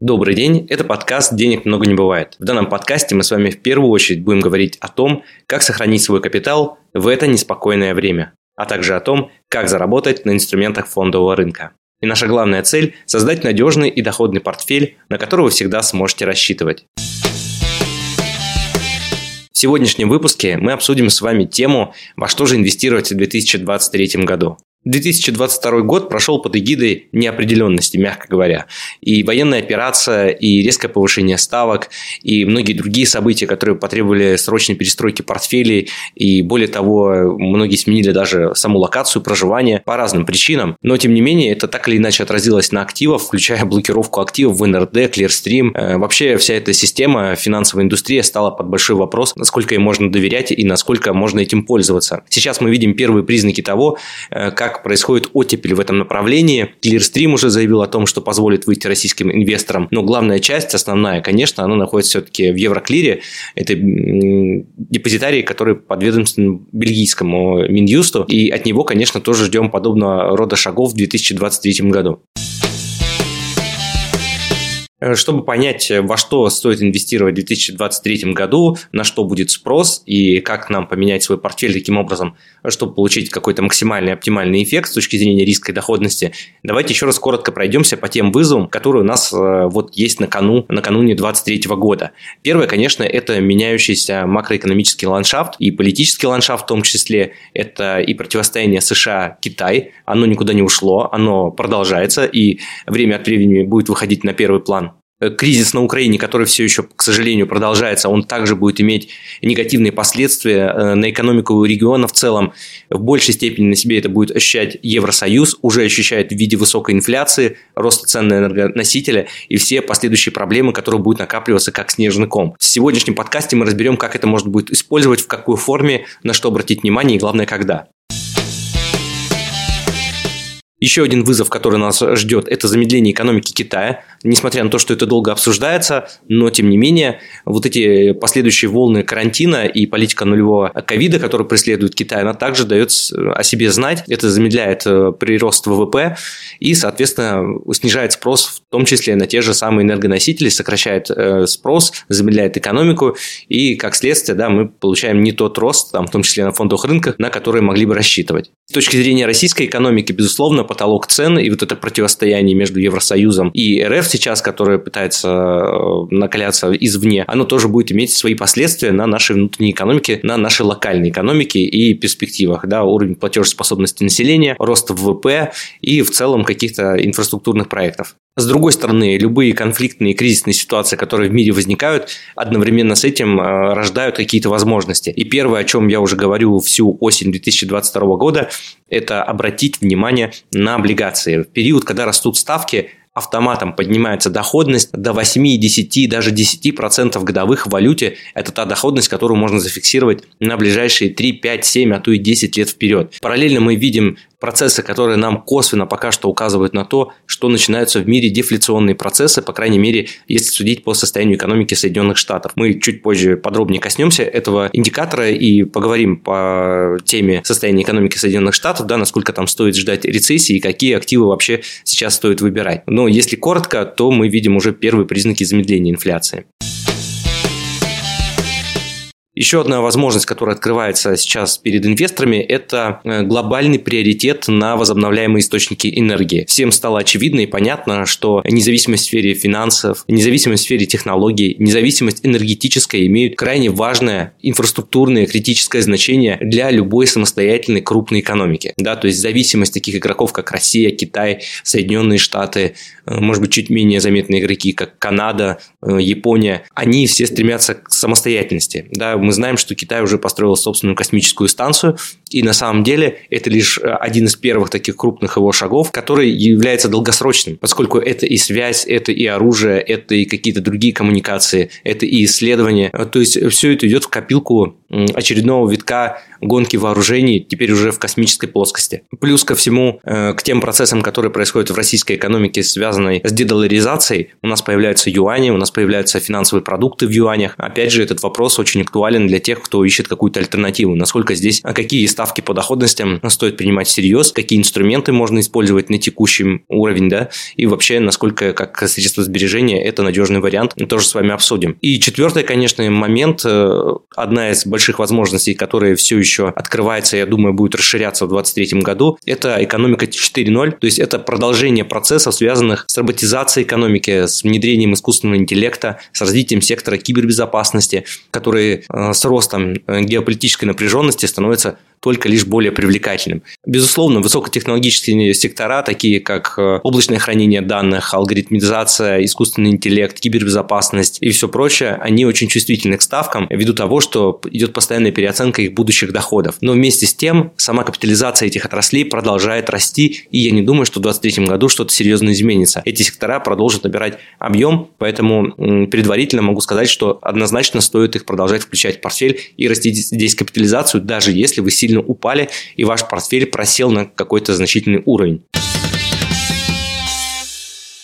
Добрый день, это подкаст «Денег много не бывает». В данном подкасте мы с вами в первую очередь будем говорить о том, как сохранить свой капитал в это неспокойное время, а также о том, как заработать на инструментах фондового рынка. И наша главная цель – создать надежный и доходный портфель, на который вы всегда сможете рассчитывать. В сегодняшнем выпуске мы обсудим с вами тему, во что же инвестировать в 2023 году. 2022 год прошел под эгидой неопределенности, мягко говоря. И военная операция, и резкое повышение ставок, и многие другие события, которые потребовали срочной перестройки портфелей, и более того, многие сменили даже саму локацию проживания по разным причинам. Но, тем не менее, это так или иначе отразилось на активах, включая блокировку активов в НРД, Clearstream. Э, вообще, вся эта система финансовой индустрии стала под большой вопрос, насколько ей можно доверять и насколько можно этим пользоваться. Сейчас мы видим первые признаки того, э, как как происходит оттепель в этом направлении. Clearstream уже заявил о том, что позволит выйти российским инвесторам. Но главная часть, основная, конечно, она находится все-таки в Евроклире. Это депозитарий, который подведомствен бельгийскому Минюсту. И от него, конечно, тоже ждем подобного рода шагов в 2023 году. Э, чтобы понять, э, во что стоит инвестировать в 2023 году, на что будет спрос и как нам поменять свой портфель таким образом, чтобы получить какой-то максимальный оптимальный эффект с точки зрения риска и доходности, давайте еще раз коротко пройдемся по тем вызовам, которые у нас э, вот есть на кону, накануне 2023 года. Первое, конечно, это меняющийся макроэкономический ландшафт и политический ландшафт в том числе. Это и противостояние США-Китай. Оно никуда не ушло, оно продолжается и время от времени будет выходить на первый план. Э, кризис на Украине, который все еще, к сожалению, продолжается, он также будет иметь негативные последствия э, на экономику региона в целом. В большей степени на себе это будет ощущать Евросоюз, уже ощущает в виде высокой инфляции, роста цен на энергоносители и все последующие проблемы, которые будут накапливаться как снежный ком. В сегодняшнем подкасте мы разберем, как это можно будет использовать, в какой форме, на что обратить внимание и, главное, когда. Еще один вызов, который нас ждет, это замедление экономики Китая. Несмотря на то, что это долго обсуждается, но тем не менее, вот эти последующие волны карантина и политика нулевого ковида, который преследует Китай, она также дает о себе знать. Это замедляет э, прирост ВВП и, соответственно, снижает спрос, в том числе на те же самые энергоносители, сокращает э, спрос, замедляет экономику, и, как следствие, да, мы получаем не тот рост, там, в том числе на фондовых рынках, на который могли бы рассчитывать. С точки зрения российской экономики, безусловно, потолок цен и вот это противостояние между Евросоюзом и РФ сейчас, которое пытается э, накаляться извне, оно тоже будет иметь свои последствия на нашей внутренней экономике, на нашей локальной экономике и перспективах. Да, уровень платежеспособности населения, рост ВВП и в целом каких-то инфраструктурных проектов. С другой стороны, любые конфликтные и кризисные ситуации, которые в мире возникают, одновременно с этим э, рождают какие-то возможности. И первое, о чем я уже говорю всю осень 2022 года, это обратить внимание на облигации. В период, когда растут ставки, автоматом поднимается доходность до 8, 10, даже 10% годовых в валюте. Это та доходность, которую можно зафиксировать на ближайшие 3, 5, 7, а то и 10 лет вперед. Параллельно мы видим процессы, которые нам косвенно пока что указывают на то, что начинаются в мире дефляционные процессы, по крайней мере, если судить по состоянию экономики Соединенных Штатов. Мы чуть позже подробнее коснемся этого индикатора и поговорим по теме состояния экономики Соединенных Штатов, да, насколько там стоит ждать рецессии и какие активы вообще сейчас стоит выбирать. Но если коротко, то мы видим уже первые признаки замедления инфляции. Еще одна возможность, которая открывается сейчас перед инвесторами, это э, глобальный приоритет на возобновляемые источники энергии. Всем стало очевидно и понятно, что независимость в сфере финансов, независимость в сфере технологий, независимость энергетическая имеют крайне важное инфраструктурное критическое значение для любой самостоятельной крупной экономики. Да, то есть зависимость таких игроков, как Россия, Китай, Соединенные Штаты, э, может быть, чуть менее заметные игроки, как Канада, э, Япония, они все стремятся к самостоятельности. Да, мы знаем, что Китай уже построил собственную космическую станцию, и на самом деле это лишь э, один из первых таких крупных его шагов, который является долгосрочным, поскольку это и связь, это и оружие, это и какие-то другие коммуникации, это и исследования. То есть все это идет в копилку очередного витка гонки вооружений, теперь уже в космической плоскости. Плюс ко всему, э, к тем процессам, которые происходят в российской экономике, связанной с дедоларизацией, у нас появляются юани, у нас появляются финансовые продукты в юанях. Опять же, этот вопрос очень актуален для тех, кто ищет какую-то альтернативу. Насколько здесь, а какие ставки по доходностям стоит принимать всерьез, какие инструменты можно использовать на текущем уровень, да, и вообще, насколько как средство сбережения это надежный вариант, мы тоже с вами обсудим. И четвертый, конечно, момент, э, одна из больших возможностей, которые все еще открывается, я думаю, будет расширяться в 2023 году, это экономика 4.0, то есть это продолжение процессов, связанных с роботизацией экономики, с внедрением искусственного интеллекта, с развитием сектора кибербезопасности, который э, с ростом э, геополитической напряженности становится только лишь более привлекательным. Безусловно, высокотехнологические сектора, такие как э, облачное хранение данных, алгоритмизация, искусственный интеллект, кибербезопасность и все прочее, они очень чувствительны к ставкам ввиду того, что идет постоянная переоценка их будущих доходов. Но вместе с тем, сама капитализация этих отраслей продолжает расти, и я не думаю, что в 2023 году что-то серьезно изменится. Эти сектора продолжат набирать объем, поэтому предварительно могу сказать, что однозначно стоит их продолжать включать в портфель и растить здесь капитализацию, даже если вы сильно сильно упали, и ваш портфель просел на какой-то значительный уровень.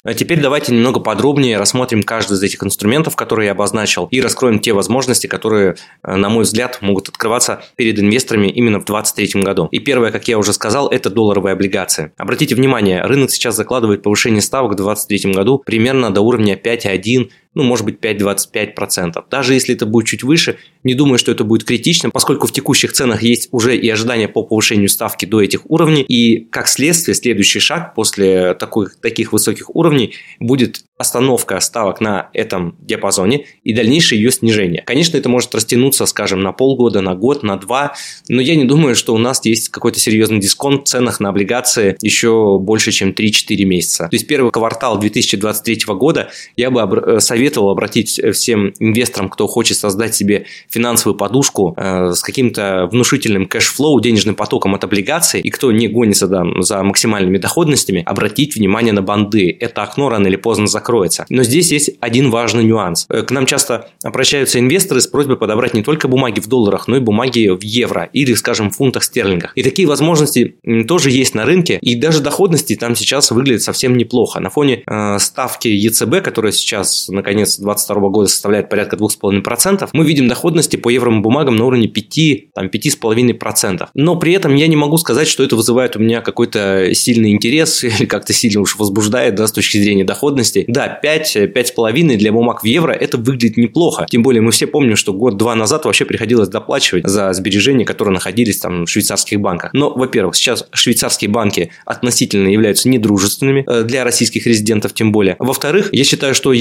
А теперь давайте немного подробнее рассмотрим каждый из этих инструментов, которые я обозначил, и раскроем те возможности, которые, э, на мой взгляд, могут открываться перед инвесторами именно в 2023 году. И первое, как я уже сказал, это долларовые облигации. Обратите внимание, рынок сейчас закладывает повышение ставок в 2023 году примерно до уровня 5,1 ну, может быть, 5-25%. Даже если это будет чуть выше, не думаю, что это будет критично, поскольку в текущих ценах есть уже и ожидания по повышению ставки до этих уровней, и как следствие, следующий шаг после такой, таких высоких уровней будет остановка ставок на этом диапазоне и дальнейшее ее снижение. Конечно, это может растянуться, скажем, на полгода, на год, на два, но я не думаю, что у нас есть какой-то серьезный дисконт в ценах на облигации еще больше, чем 3-4 месяца. То есть первый квартал 2023 года я бы э, советовал обратить всем инвесторам, кто хочет создать себе финансовую подушку э, с каким-то внушительным cash flow, денежным потоком от облигаций, и кто не гонится да, за максимальными доходностями, обратить внимание на бонды. Это окно рано или поздно закроется закроется. Но здесь есть один важный нюанс. Э, к нам часто обращаются инвесторы с просьбой подобрать не только бумаги в долларах, но и бумаги в евро или, скажем, в фунтах стерлингах. И такие возможности тоже есть на рынке, и даже доходности там сейчас выглядят совсем неплохо. На фоне э, ставки ЕЦБ, которая сейчас, наконец, 2022 года составляет порядка 2,5%, мы видим доходности по евровым бумагам на уровне 5, там, 5,5%. Но при этом я не могу сказать, что это вызывает у меня какой-то сильный интерес или как-то сильно уж возбуждает да, с точки зрения доходности. Да, 5, 5,5 для бумаг в евро это выглядит неплохо. Тем более мы все помним, что год-два назад вообще приходилось доплачивать за сбережения, которые находились там в швейцарских банках. Но, во-первых, сейчас швейцарские банки относительно являются недружественными э, для российских резидентов тем более. Во-вторых, я считаю, что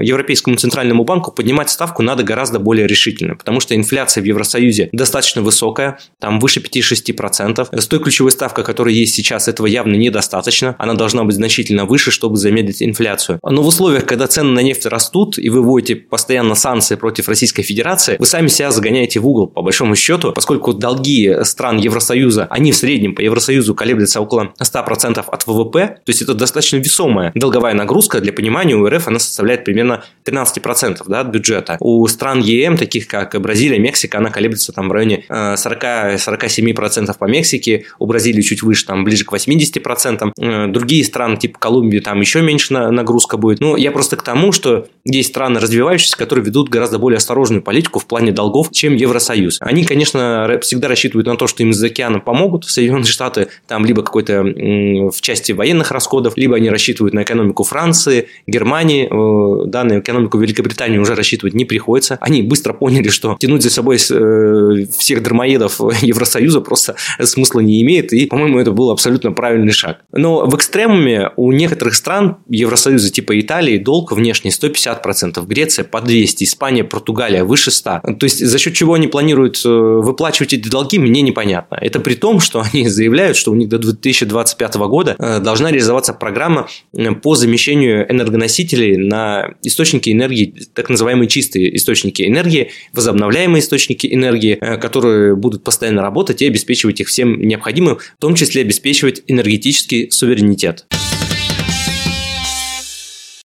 Европейскому центральному банку поднимать ставку надо гораздо более решительно, потому что инфляция в Евросоюзе достаточно высокая, там выше 5-6%. С той ключевой ставкой, которая есть сейчас, этого явно недостаточно. Она должна быть значительно выше, чтобы замедлить инфляцию инфляцию. Но в условиях, когда цены на нефть растут, и вы вводите постоянно санкции против Российской Федерации, вы сами себя загоняете в угол, по большому счету, поскольку долги стран Евросоюза, они в среднем по Евросоюзу колеблются около 100% от ВВП, то есть это достаточно весомая долговая нагрузка. Для понимания, у РФ она составляет примерно 13% да, от бюджета. У стран ЕМ, таких как Бразилия, Мексика, она колеблется там в районе 40-47% э, по Мексике, у Бразилии чуть выше, там ближе к 80%. Э, другие страны, типа Колумбии, там еще меньше на, нагрузка будет. Ну, я просто к тому, что есть страны развивающиеся, которые ведут гораздо более осторожную политику в плане долгов, чем Евросоюз. Они, конечно, всегда рассчитывают на то, что им из океана помогут. Соединенные Штаты там либо какой-то в части военных расходов, либо они рассчитывают на экономику Франции, Германии. На экономику Великобритании уже рассчитывать не приходится. Они быстро поняли, что тянуть за собой э, всех дармоедов Евросоюза просто смысла не имеет. И, по-моему, это был абсолютно правильный шаг. Но в экстремуме у некоторых стран Евросоюз Евросоюза типа Италии долг внешний 150%, Греция по 200, Испания, Португалия выше 100. То есть за счет чего они планируют э, выплачивать эти долги, мне непонятно. Это при том, что они заявляют, что у них до 2025 года э, должна реализоваться программа по замещению энергоносителей на источники энергии, так называемые чистые источники энергии, возобновляемые источники энергии, которые будут постоянно работать и обеспечивать их всем необходимым, в том числе обеспечивать энергетический суверенитет.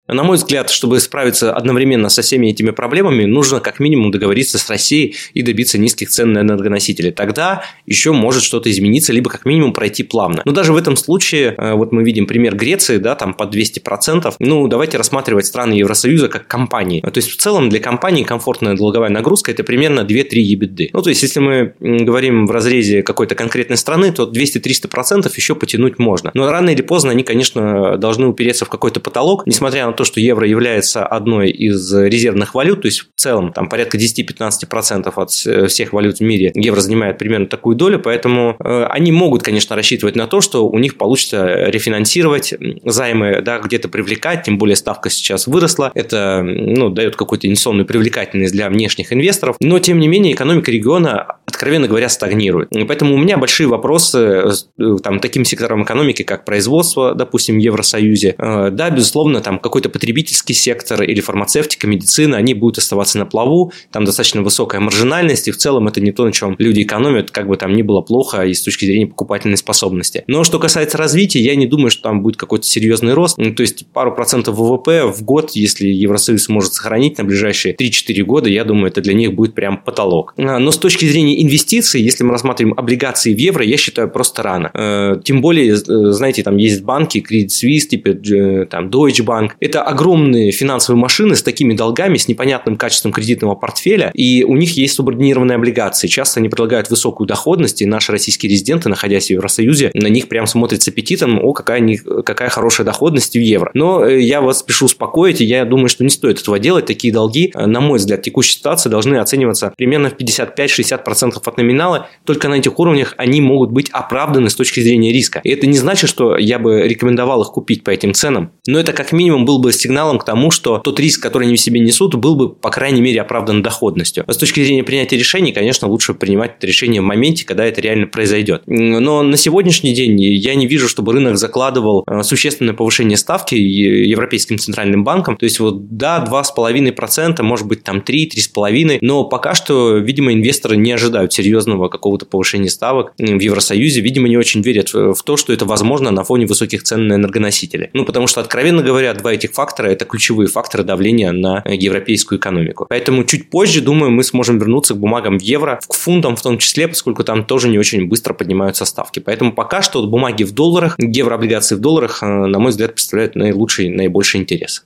На мой взгляд, чтобы справиться одновременно со всеми этими проблемами, нужно как минимум договориться с Россией и добиться низких цен на энергоносители. Тогда еще может что-то измениться, либо как минимум пройти плавно. Но даже в этом случае, э, вот мы видим пример Греции, да, там по 200%. Ну, давайте рассматривать страны Евросоюза как компании. То есть, в целом для компании комфортная долговая нагрузка – это примерно 2-3 EBITDA. Ну, то есть, если мы говорим в разрезе какой-то конкретной страны, то 200-300% еще потянуть можно. Но рано или поздно они, конечно, должны упереться в какой-то потолок, несмотря на то, что евро является одной из резервных валют, то есть в целом там порядка 10-15% от всех валют в мире евро занимает примерно такую долю, поэтому э, они могут, конечно, рассчитывать на то, что у них получится рефинансировать займы, да, где-то привлекать, тем более ставка сейчас выросла, это ну, дает какую-то инвестиционную привлекательность для внешних инвесторов, но тем не менее экономика региона откровенно говоря, стагнирует. Поэтому у меня большие вопросы э, там, таким секторам экономики, как производство, допустим, в Евросоюзе. Э, да, безусловно, там какой-то потребительский сектор или фармацевтика, медицина, они будут оставаться на плаву, там достаточно высокая маржинальность, и в целом это не то, на чем люди экономят, как бы там ни было плохо и с точки зрения покупательной способности. Но что касается развития, я не думаю, что там будет какой-то серьезный рост. То есть пару процентов ВВП в год, если Евросоюз может сохранить на ближайшие 3-4 года, я думаю, это для них будет прям потолок. А, но с точки зрения инвестиций, если мы рассматриваем облигации в евро, я считаю просто рано. Э, тем более, э, знаете, там есть банки, Credit Suisse, типа э, там Deutsche Bank. Это огромные финансовые машины с такими долгами, с непонятным качеством кредитного портфеля, и у них есть субординированные облигации. Часто они предлагают высокую доходность, и наши российские резиденты, находясь в Евросоюзе, на них прям смотрят с аппетитом, о, какая, не, какая хорошая доходность в евро. Но я вас спешу успокоить, и я думаю, что не стоит этого делать. Такие долги, на мой взгляд, в текущей ситуации должны оцениваться примерно в 55-60% от номинала, только на этих уровнях они могут быть оправданы с точки зрения риска. И это не значит, что я бы рекомендовал их купить по этим ценам, но это как минимум был бы сигналом к тому, что тот риск, который они в себе несут, был бы, по крайней мере, оправдан доходностью. С точки зрения принятия решений, конечно, лучше принимать это решение в моменте, когда это реально произойдет. Но на сегодняшний день я не вижу, чтобы рынок закладывал э, существенное повышение ставки Европейским центральным банком. То есть вот да, 2,5%, может быть там 3-3,5%, но пока что, видимо, инвесторы не ожидают серьезного какого-то повышения ставок в Евросоюзе, видимо, не очень верят в то, что это возможно на фоне высоких цен на энергоносители. Ну, потому что, откровенно говоря, два этих фактора – это ключевые факторы давления на европейскую экономику. Поэтому чуть позже, думаю, мы сможем вернуться к бумагам в евро, к фунтам в том числе, поскольку там тоже не очень быстро поднимаются ставки. Поэтому пока что бумаги в долларах, еврооблигации в долларах, э, на мой взгляд, представляют наилучший, наибольший интерес.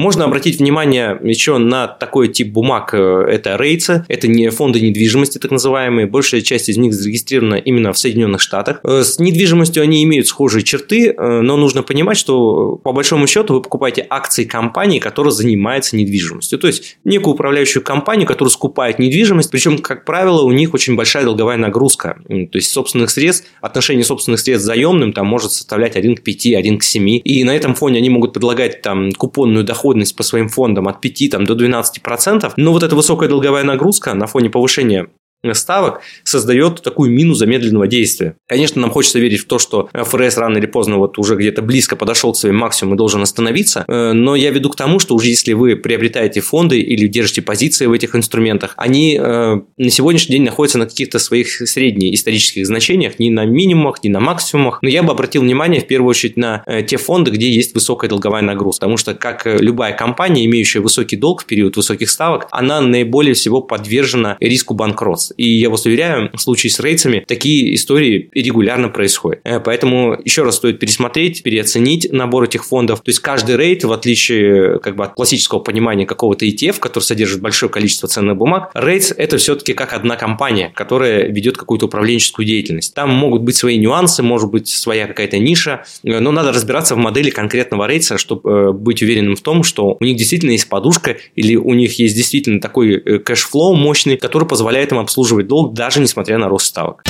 Можно обратить внимание еще на такой тип бумаг. Э, это рейцы, это не фонды недвижимости, так называемые. Большая часть из них зарегистрирована именно в Соединенных Штатах. Э, с недвижимостью они имеют схожие черты, э, но нужно понимать, что по большому счету вы покупаете акции компании, которая занимается недвижимостью. То есть некую управляющую компанию, которая скупает недвижимость, причем, как правило, у них очень большая долговая нагрузка. То есть собственных средств, отношение собственных средств заемным там может составлять 1 к 5, 1 к 7. И на этом фоне они могут предлагать там купонную доходность доходность по своим фондам от 5 там, до 12%, но вот эта высокая долговая нагрузка на фоне повышения ставок создает такую мину замедленного действия. Конечно, нам хочется верить в то, что ФРС рано или поздно вот уже где-то близко подошел к своим максимумам и должен остановиться, э, но я веду к тому, что уже если вы приобретаете фонды или держите позиции в этих инструментах, они э, на сегодняшний день находятся на каких-то своих средних исторических значениях, не на минимумах, не на максимумах, но я бы обратил внимание в первую очередь на э, те фонды, где есть высокая долговая нагрузка, потому что как любая компания, имеющая высокий долг в период высоких ставок, она наиболее всего подвержена риску банкротства. И я вас уверяю, в случае с рейдсами такие истории регулярно происходят. Э, поэтому еще раз стоит пересмотреть, переоценить набор этих фондов. То есть каждый рейд, в отличие как бы, от классического понимания какого-то ETF, который содержит большое количество ценных бумаг, REITs это все-таки как одна компания, которая ведет какую-то управленческую деятельность. Там могут быть свои нюансы, может быть своя какая-то ниша, э, но надо разбираться в модели конкретного REITs а, чтобы э, быть уверенным в том, что у них действительно есть подушка или у них есть действительно такой cash flow мощный, который позволяет им обслуживать обслуживать долг, даже несмотря на рост ставок.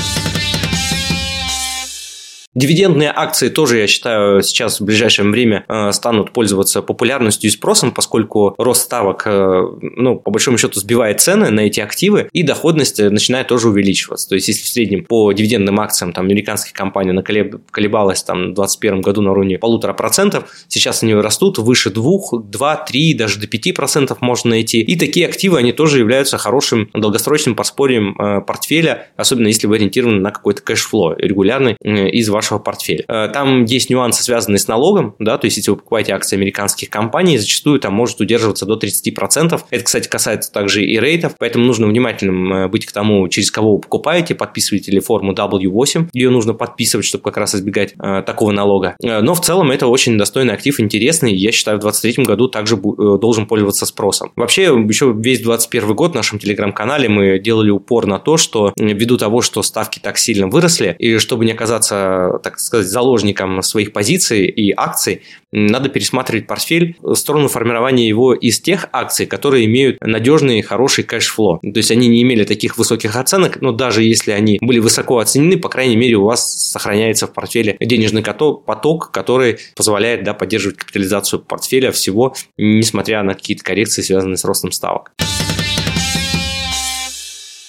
Дивидендные акции тоже, я считаю, сейчас в ближайшее время э, станут пользоваться популярностью и спросом, поскольку рост ставок, э, ну, по большому счету, сбивает цены на эти активы, и доходность начинает тоже увеличиваться. То есть, если в среднем по дивидендным акциям там американских компаний она колебалась там в 2021 году на уровне полутора процентов, сейчас они растут выше двух, два, три, даже до пяти процентов можно найти. И такие активы, они тоже являются хорошим долгосрочным подспорьем э, портфеля, особенно если вы ориентированы на какой-то кэшфло регулярный из вашего портфеля. Там есть нюансы, связанные с налогом, да, то есть если вы покупаете акции американских компаний, зачастую там может удерживаться до 30%. Это, кстати, касается также и рейтов, поэтому нужно внимательным быть к тому, через кого вы покупаете, подписываете ли форму W8, ее нужно подписывать, чтобы как раз избегать такого налога. Но в целом это очень достойный актив, интересный, я считаю, в 2023 году также должен пользоваться спросом. Вообще, еще весь 2021 год в нашем телеграм-канале мы делали упор на то, что ввиду того, что ставки так сильно выросли, и чтобы не оказаться, так сказать, заложником своих позиций и акций, надо пересматривать портфель в сторону формирования его из тех акций, которые имеют надежный хороший кэшфло. То есть они не имели таких высоких оценок, но даже если они были высоко оценены, по крайней мере, у вас сохраняется в портфеле денежный поток, который позволяет да, поддерживать капитализацию портфеля всего, несмотря на какие-то коррекции, связанные с ростом ставок.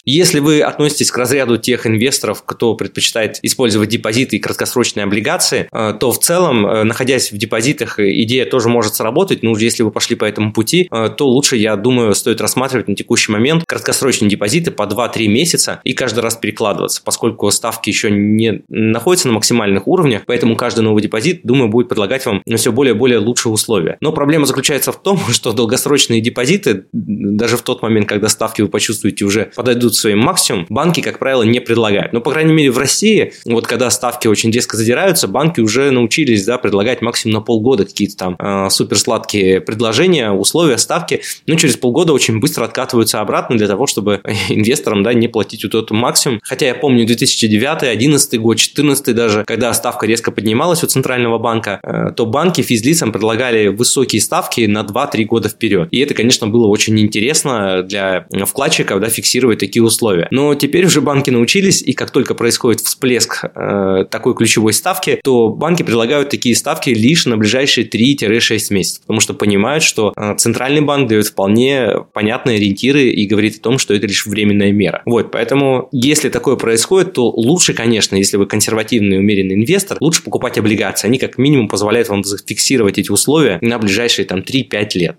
Если вы относитесь к разряду тех инвесторов, кто предпочитает использовать депозиты и краткосрочные облигации, э, то в целом, э, находясь в депозитах, идея тоже может сработать. Но если вы пошли по этому пути, э, то лучше, я думаю, стоит рассматривать на текущий момент краткосрочные депозиты по 2-3 месяца и каждый раз перекладываться, поскольку ставки еще не находятся на максимальных уровнях, поэтому каждый новый депозит, думаю, будет предлагать вам все более и более лучшие условия. Но проблема заключается в том, что долгосрочные депозиты, даже в тот момент, когда ставки вы почувствуете уже подойдут своим максимум, банки, как правило, не предлагают. Но, по крайней мере, в России, вот когда ставки очень резко задираются, банки уже научились да, предлагать максимум на полгода какие-то там э, суперсладкие предложения, условия, ставки. Но через полгода очень быстро откатываются обратно для того, чтобы инвесторам да, не платить вот этот максимум. Хотя я помню 2009, 2011 год, 2014 даже, когда ставка резко поднималась у Центрального банка, э, то банки физлицам предлагали высокие ставки на 2-3 года вперед. И это, конечно, было очень интересно для вкладчиков да, фиксировать такие такие условия. Но теперь уже банки научились, и как только происходит всплеск э, такой ключевой ставки, то банки предлагают такие ставки лишь на ближайшие 3-6 месяцев, потому что понимают, что э, центральный банк дает вполне понятные ориентиры и говорит о том, что это лишь временная мера. Вот, поэтому если такое происходит, то лучше, конечно, если вы консервативный умеренный инвестор, лучше покупать облигации. Они как минимум позволяют вам зафиксировать эти условия на ближайшие там 3-5 лет.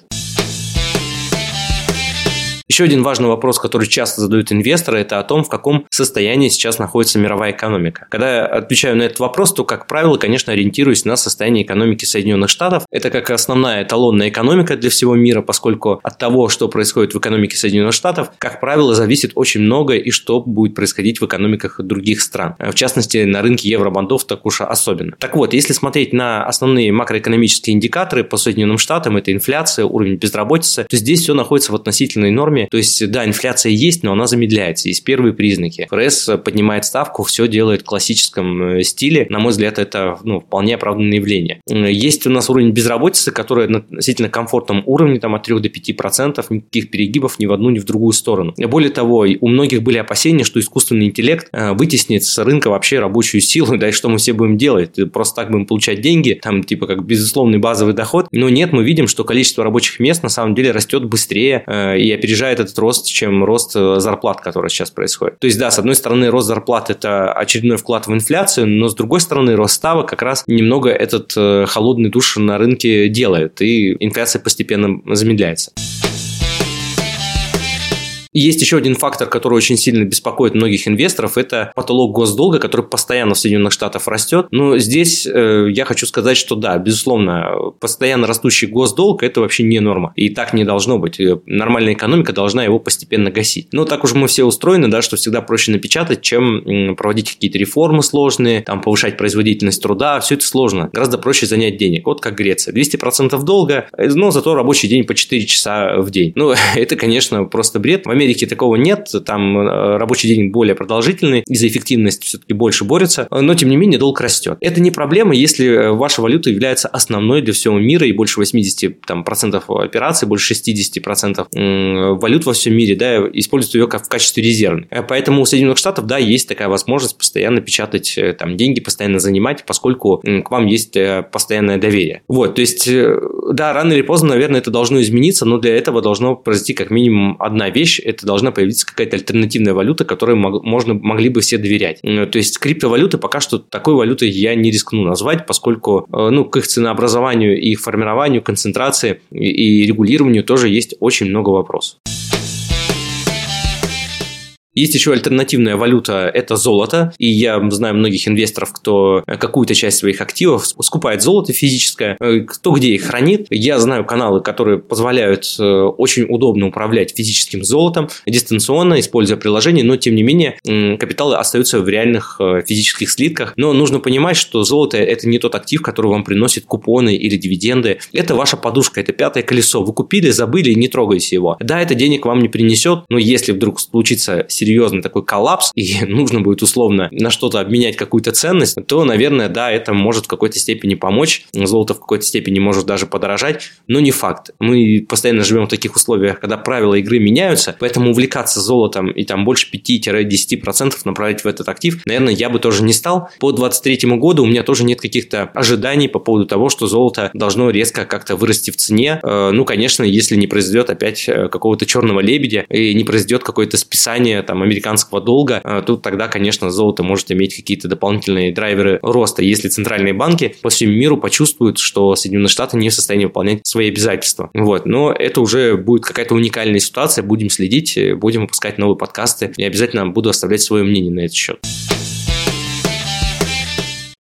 Еще один важный вопрос, который часто задают инвесторы, это о том, в каком состоянии сейчас находится мировая экономика. Когда я отвечаю на этот вопрос, то, как правило, конечно, ориентируюсь на состояние экономики Соединенных Штатов. Это как основная эталонная экономика для всего мира, поскольку от того, что происходит в экономике Соединенных Штатов, как правило, зависит очень многое и что будет происходить в экономиках других стран. В частности, на рынке евробандов так уж особенно. Так вот, если смотреть на основные макроэкономические индикаторы по Соединенным Штатам, это инфляция, уровень безработицы, то здесь все находится в относительной норме то есть, да, инфляция есть, но она замедляется. Есть первые признаки. ФРС поднимает ставку, все делает в классическом э, стиле. На мой взгляд, это ну, вполне оправданное явление. Есть у нас уровень безработицы, который на относительно комфортном уровне, там от 3 до 5 процентов, никаких перегибов ни в одну, ни в другую сторону. Более того, у многих были опасения, что искусственный интеллект э, вытеснит с рынка вообще рабочую силу, да и что мы все будем делать? Просто так будем получать деньги, там типа как безусловный базовый доход. Но нет, мы видим, что количество рабочих мест на самом деле растет быстрее э, и опережает опережает этот рост, чем рост э, зарплат, который сейчас происходит. То есть, да, с одной стороны, рост зарплат – это очередной вклад в инфляцию, но с другой стороны, рост ставок как раз немного этот э, холодный душ на рынке делает, и инфляция постепенно замедляется. Есть еще один фактор, который очень сильно беспокоит многих инвесторов, это потолок госдолга, который постоянно в Соединенных Штатах растет. Но здесь э, я хочу сказать, что да, безусловно, постоянно растущий госдолг – это вообще не норма. И так не должно быть. Нормальная экономика должна его постепенно гасить. Но так уж мы все устроены, да, что всегда проще напечатать, чем проводить какие-то реформы сложные, там, повышать производительность труда. Все это сложно. Гораздо проще занять денег. Вот как Греция. 200% долга, но зато рабочий день по 4 часа в день. Ну, это, конечно, просто бред. В Америке такого нет, там э, рабочий день более продолжительный, и за эффективность все-таки больше борются, но тем не менее долг растет. Это не проблема, если э, ваша валюта является основной для всего мира, и больше 80% там, процентов операций, больше 60% процентов валют во всем мире да, используют ее как в качестве резервной. Э, поэтому у Соединенных Штатов, да, есть такая возможность постоянно печатать там деньги, постоянно занимать, поскольку к вам есть постоянное доверие. Вот, то есть, да, рано или поздно, наверное, это должно измениться, но для этого должно произойти как минимум одна вещь, это должна появиться какая-то альтернативная валюта, которой можно, могли бы все доверять. То есть криптовалюты пока что такой валютой я не рискну назвать, поскольку э, ну, к их ценообразованию и их формированию, концентрации и регулированию тоже есть очень много вопросов. Есть еще альтернативная валюта – это золото. И я знаю многих инвесторов, кто какую-то часть своих активов скупает золото физическое, э, кто где их хранит. Я знаю каналы, которые позволяют э, очень удобно управлять физическим золотом дистанционно, используя приложение, но тем не менее капиталы остаются в реальных э, физических слитках. Но нужно понимать, что золото – это не тот актив, который вам приносит купоны или дивиденды. Это ваша подушка, это пятое колесо. Вы купили, забыли, не трогайте его. Да, это денег вам не принесет, но если вдруг случится серьезный такой коллапс, и нужно будет условно на что-то обменять какую-то ценность, то, наверное, да, это может в какой-то степени помочь. Золото в какой-то степени может даже подорожать, но не факт. Мы постоянно живем в таких условиях, когда правила игры меняются, поэтому увлекаться золотом и там больше 5-10% направлять в этот актив, наверное, я бы тоже не стал. По 2023 году у меня тоже нет каких-то ожиданий по поводу того, что золото должно резко как-то вырасти в цене. Э, ну, конечно, если не произойдет опять э, какого-то черного лебедя и не произойдет какое-то списание там американского долга, э, тут тогда, конечно, золото может иметь какие-то дополнительные драйверы роста, если центральные банки по всему миру почувствуют, что Соединенные Штаты не в состоянии выполнять свои обязательства. Вот. Но это уже будет какая-то уникальная ситуация, будем следить, будем выпускать новые подкасты и обязательно буду оставлять свое мнение на этот счет.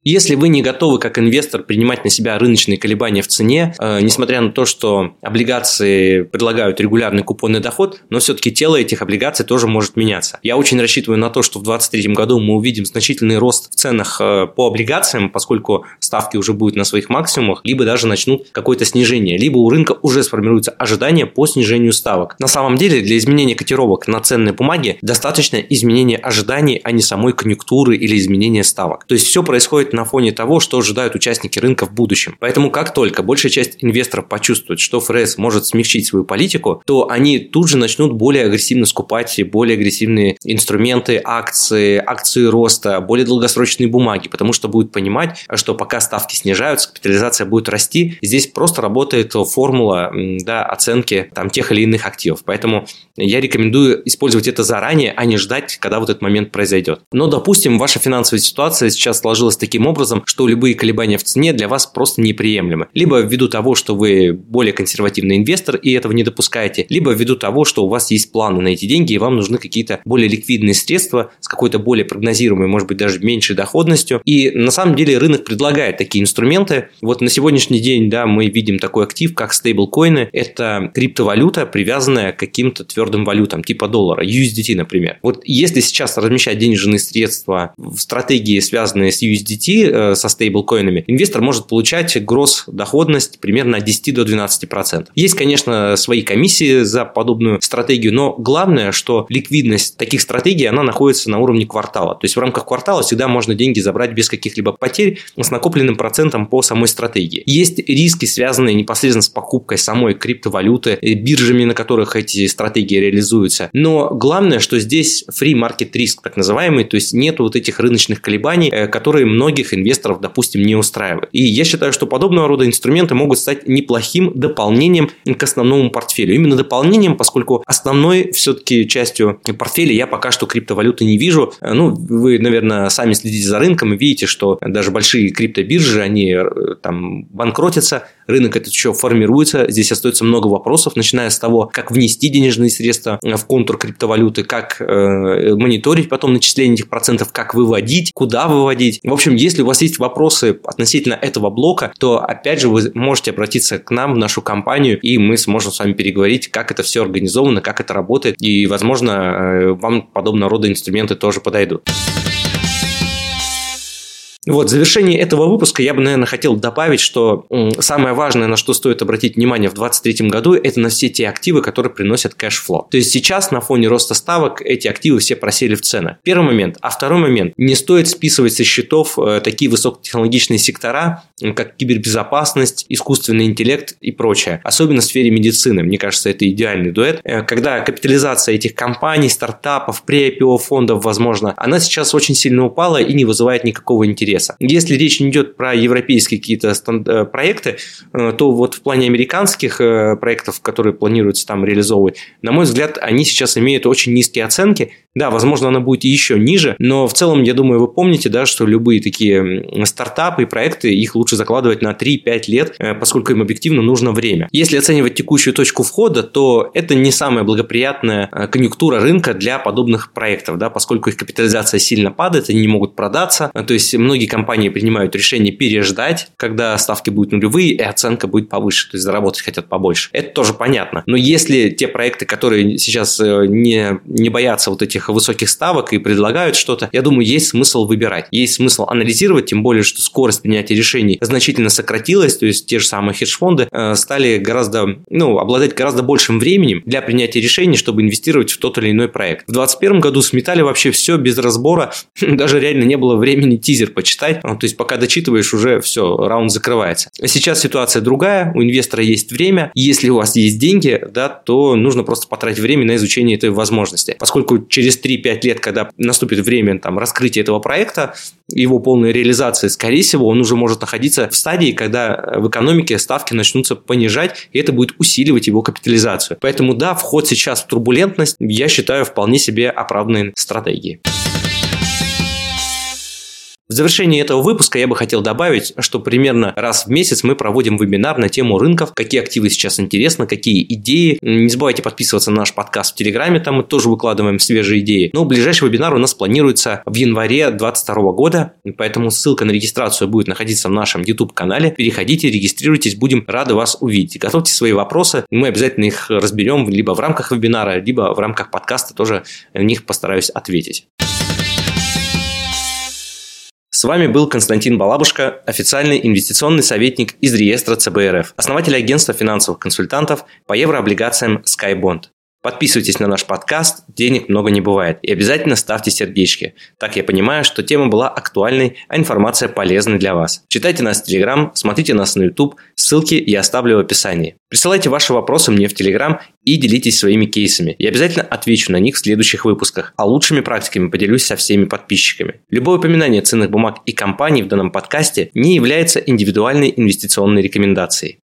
Если вы не готовы как инвестор принимать на себя рыночные колебания в цене, э, несмотря на то, что облигации предлагают регулярный купонный доход, но все-таки тело этих облигаций тоже может меняться. Я очень рассчитываю на то, что в 2023 году мы увидим значительный рост в ценах э, по облигациям, поскольку ставки уже будут на своих максимумах, либо даже начнут какое-то снижение, либо у рынка уже сформируются ожидания по снижению ставок. На самом деле для изменения котировок на ценные бумаги достаточно изменения ожиданий, а не самой конъюнктуры или изменения ставок. То есть все происходит на фоне того, что ожидают участники рынка в будущем. Поэтому как только большая часть инвесторов почувствует, что ФРС может смягчить свою политику, то они тут же начнут более агрессивно скупать более агрессивные инструменты, акции, акции роста, более долгосрочные бумаги, потому что будут понимать, что пока ставки снижаются, капитализация будет расти. Здесь просто работает формула да, оценки там, тех или иных активов. Поэтому я рекомендую использовать это заранее, а не ждать, когда вот этот момент произойдет. Но, допустим, ваша финансовая ситуация сейчас сложилась таким таким образом, что любые колебания в цене для вас просто неприемлемы. Либо ввиду того, что вы более консервативный инвестор и этого не допускаете, либо ввиду того, что у вас есть планы на эти деньги и вам нужны какие-то более ликвидные средства с какой-то более прогнозируемой, может быть, даже меньшей доходностью. И на самом деле рынок предлагает такие инструменты. Вот на сегодняшний день, да, мы видим такой актив, как стейблкоины. Это криптовалюта, привязанная к каким-то твердым валютам, типа доллара, USDT, например. Вот если сейчас размещать денежные средства в стратегии, связанные с USDT, э, со стейблкоинами, инвестор может получать гроз доходность примерно от 10 до 12%. Есть, конечно, свои комиссии за подобную стратегию, но главное, что ликвидность таких стратегий, она находится на уровне квартала. То есть в рамках квартала всегда можно деньги забрать без каких-либо потерь с накопленным процентом по самой стратегии. Есть риски, связанные непосредственно с покупкой самой криптовалюты, э, биржами, на которых эти стратегии реализуются. Но главное, что здесь free market risk, так называемый, то есть нет вот этих рыночных колебаний, э, которые многие многих инвесторов, допустим, не устраивает. И я считаю, что подобного рода инструменты могут стать неплохим дополнением к основному портфелю. Именно дополнением, поскольку основной все-таки частью портфеля я пока что криптовалюты не вижу. Ну, вы, наверное, сами следите за рынком и видите, что даже большие криптобиржи, они э, там банкротятся, рынок этот еще формируется, здесь остается много вопросов, начиная с того, как внести денежные средства в контур криптовалюты, как э, мониторить потом начисление этих процентов, как выводить, куда выводить. В общем, если у вас есть вопросы относительно этого блока, то опять же вы можете обратиться к нам в нашу компанию, и мы сможем с вами переговорить, как это все организовано, как это работает, и, возможно, э, вам подобного рода инструменты тоже подойдут. Вот, в завершении этого выпуска я бы, наверное, хотел добавить, что самое важное, на что стоит обратить внимание в 2023 году, это на все те активы, которые приносят cash flow. То есть сейчас на фоне роста ставок эти активы все просели в ценах. Первый момент. А второй момент. Не стоит списывать со счетов э, такие высокотехнологичные сектора, как кибербезопасность, искусственный интеллект и прочее. Особенно в сфере медицины. Мне кажется, это идеальный дуэт. Э, когда капитализация этих компаний, стартапов, pre-IPO фондов, возможно, она сейчас очень сильно упала и не вызывает никакого интереса интереса. Если речь не идет про европейские какие-то э, проекты, э, то вот в плане американских э, проектов, которые планируется там реализовывать, на мой взгляд, они сейчас имеют очень низкие оценки, Да, возможно, она будет еще ниже, но в целом, я думаю, вы помните, да, что любые такие стартапы и проекты, их лучше закладывать на 3-5 лет, э, поскольку им объективно нужно время. Если оценивать текущую точку входа, то это не самая благоприятная э, конъюнктура рынка для подобных проектов, да, поскольку их капитализация сильно падает, они не могут продаться, то есть многие компании принимают решение переждать, когда ставки будут нулевые и оценка будет повыше, то есть заработать хотят побольше. Это тоже понятно. Но если те проекты, которые сейчас э, не, не боятся вот этих высоких ставок и предлагают что-то, я думаю, есть смысл выбирать. Есть смысл анализировать, тем более, что скорость принятия решений значительно сократилась, то есть те же самые хедж-фонды э, стали гораздо, ну, обладать гораздо большим временем для принятия решений, чтобы инвестировать в тот или иной проект. В 2021 году сметали вообще все без разбора, даже реально не было времени тизер почитать, то есть пока дочитываешь, уже все, раунд закрывается. Сейчас ситуация другая, у инвестора есть время, если у вас есть деньги, да, то нужно просто потратить время на изучение этой возможности. Поскольку через 3-5 лет, когда наступит время там, раскрытия этого проекта, его полной реализации, скорее всего, он уже может находиться в стадии, когда в экономике ставки начнутся понижать, и это будет усиливать его капитализацию. Поэтому да, вход сейчас в турбулентность, я считаю, вполне себе оправданной стратегией. В завершении этого выпуска я бы хотел добавить, что примерно раз в месяц мы проводим вебинар на тему рынков, какие активы сейчас интересны, какие идеи. Не забывайте подписываться на наш подкаст в Телеграме, там мы тоже выкладываем свежие идеи. Но ближайший вебинар у нас планируется в январе 2022 года, поэтому ссылка на регистрацию будет находиться в нашем YouTube-канале. Переходите, регистрируйтесь, будем рады вас увидеть. Готовьте свои вопросы, мы обязательно их разберем либо в рамках вебинара, либо в рамках подкаста тоже на них постараюсь ответить. С вами был Константин Балабушка, официальный инвестиционный советник из реестра ЦБРФ, основатель агентства финансовых консультантов по еврооблигациям SkyBond. Подписывайтесь на наш подкаст «Денег много не бывает» и обязательно ставьте сердечки. Так я понимаю, что тема была актуальной, а информация полезной для вас. Читайте нас в Телеграм, смотрите нас на YouTube, ссылки я оставлю в описании. Присылайте ваши вопросы мне в Телеграм и делитесь своими кейсами. Я обязательно отвечу на них в следующих выпусках, а лучшими практиками поделюсь со всеми подписчиками. Любое упоминание ценных бумаг и компаний в данном подкасте не является индивидуальной инвестиционной рекомендацией.